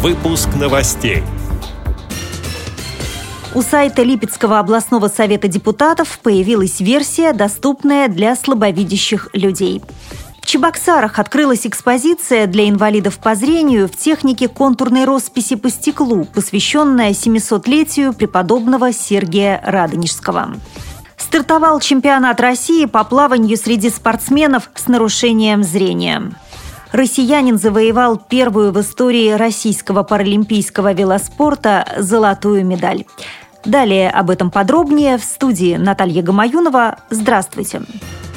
Выпуск новостей. У сайта Липецкого областного совета депутатов появилась версия, доступная для слабовидящих людей. В Чебоксарах открылась экспозиция для инвалидов по зрению в технике контурной росписи по стеклу, посвященная 700-летию преподобного Сергия Радонежского. Стартовал чемпионат России по плаванию среди спортсменов с нарушением зрения. Россиянин завоевал первую в истории российского паралимпийского велоспорта золотую медаль. Далее об этом подробнее в студии Наталья Гамаюнова. Здравствуйте. Здравствуйте.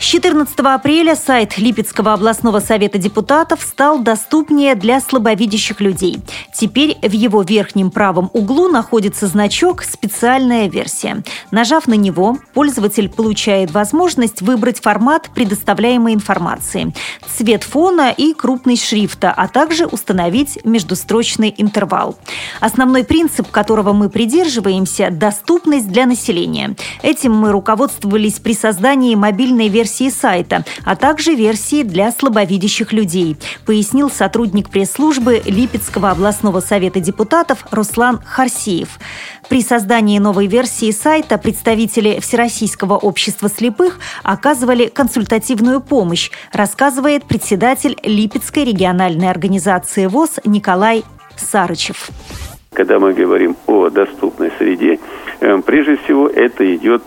С 14 апреля сайт Липецкого областного совета депутатов стал доступнее для слабовидящих людей. Теперь в его верхнем правом углу находится значок «Специальная версия». Нажав на него, пользователь получает возможность выбрать формат предоставляемой информации, цвет фона и крупность шрифта, а также установить междустрочный интервал. Основной принцип, которого мы придерживаемся – доступность для населения. Этим мы руководствовались при создании мобильной версии версии сайта, а также версии для слабовидящих людей, пояснил сотрудник пресс-службы Липецкого областного совета депутатов Руслан Харсиев. При создании новой версии сайта представители Всероссийского общества слепых оказывали консультативную помощь, рассказывает председатель Липецкой региональной организации ВОЗ Николай Сарычев. Когда мы говорим о доступной среде, э, прежде всего это идет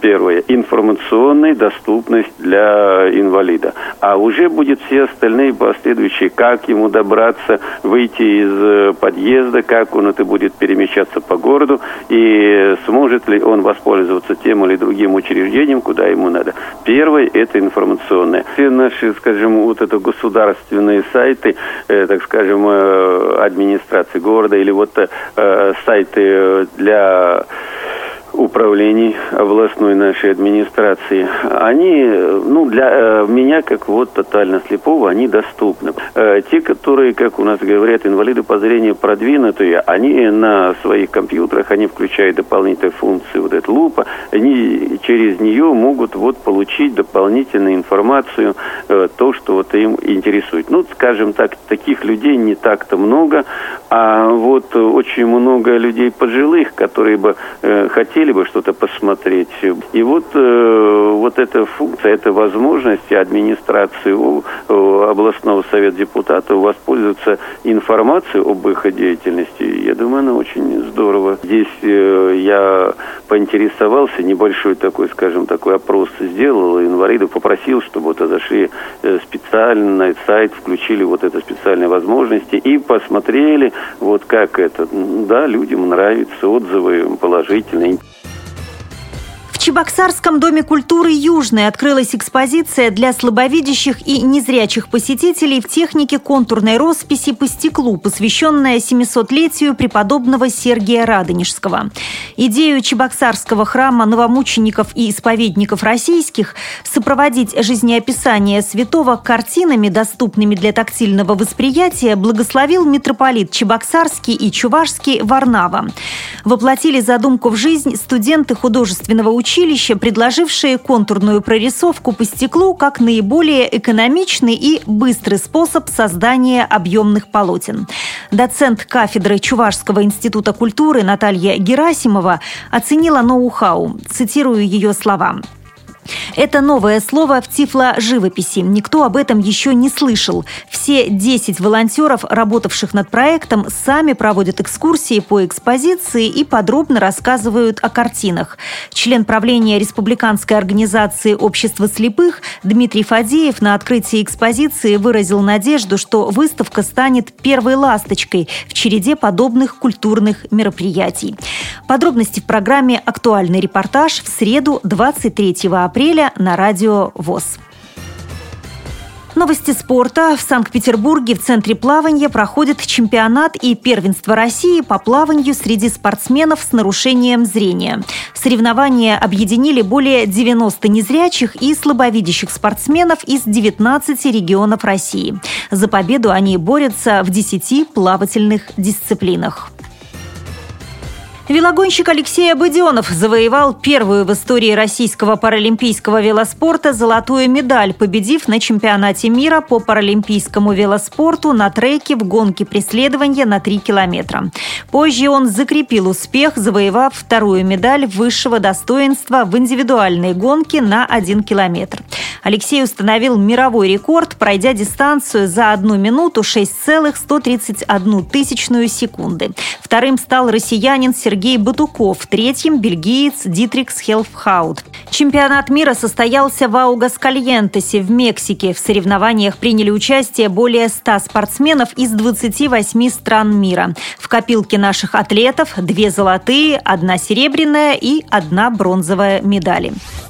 первое, информационная доступность для инвалида. А уже будет все остальные последующие, как ему добраться, выйти из э, подъезда, как он это будет перемещаться по городу, и сможет ли он воспользоваться тем или другим учреждением, куда ему надо. Первое – это информационное. Все наши, скажем, вот это государственные сайты, э, так скажем, э, администрации города или вот э, сайты для управлений областной нашей администрации, они, ну, для э, меня, как вот тотально слепого, они доступны. Э, те, которые, как у нас говорят, инвалиды по зрению продвинутые, они на своих компьютерах, они включают дополнительные функции, вот эта лупа, они через нее могут вот получить дополнительную информацию, э, то, что вот им интересует. Ну, скажем так, таких людей не так-то много, а вот очень много людей пожилых, которые бы хотели хотели бы что-то посмотреть. И вот, э, вот эта функция, эта возможность администрации областного совета депутатов воспользоваться информацией об их деятельности, я думаю, она очень здорово. Здесь э, я поинтересовался, небольшой такой, скажем, такой опрос сделал, инвалидов попросил, чтобы вот зашли э, специально сайт, включили вот это специальные возможности и посмотрели, вот как это. Да, людям нравится, отзывы положительные. Чебоксарском доме культуры «Южный» открылась экспозиция для слабовидящих и незрячих посетителей в технике контурной росписи по стеклу, посвященная 700-летию преподобного Сергия Радонежского. Идею Чебоксарского храма новомучеников и исповедников российских сопроводить жизнеописание святого картинами, доступными для тактильного восприятия, благословил митрополит Чебоксарский и Чувашский Варнава. Воплотили задумку в жизнь студенты художественного училища училища, предложившие контурную прорисовку по стеклу как наиболее экономичный и быстрый способ создания объемных полотен. Доцент кафедры Чувашского института культуры Наталья Герасимова оценила ноу-хау. Цитирую ее слова. Это новое слово в тифло-живописи. Никто об этом еще не слышал. Все 10 волонтеров, работавших над проектом, сами проводят экскурсии по экспозиции и подробно рассказывают о картинах. Член правления Республиканской организации общества слепых Дмитрий Фадеев на открытии экспозиции выразил надежду, что выставка станет первой ласточкой в череде подобных культурных мероприятий. Подробности в программе «Актуальный репортаж» в среду 23 апреля апреля на радио ВОЗ. Новости спорта. В Санкт-Петербурге в Центре плавания проходит чемпионат и первенство России по плаванию среди спортсменов с нарушением зрения. Соревнования объединили более 90 незрячих и слабовидящих спортсменов из 19 регионов России. За победу они борются в 10 плавательных дисциплинах. Велогонщик Алексей Абыденов завоевал первую в истории российского паралимпийского велоспорта золотую медаль, победив на чемпионате мира по паралимпийскому велоспорту на треке в гонке преследования на 3 километра. Позже он закрепил успех, завоевав вторую медаль высшего достоинства в индивидуальной гонке на 1 километр. Алексей установил мировой рекорд, пройдя дистанцию за одну минуту 6,131 тысячную секунды. Вторым стал россиянин Сергей Батуков, третьим – бельгиец Дитрикс Хелфхаут. Чемпионат мира состоялся в Аугаскальентесе в Мексике. В соревнованиях приняли участие более 100 спортсменов из 28 стран мира. В копилке наших атлетов две золотые, одна серебряная и одна бронзовая медали.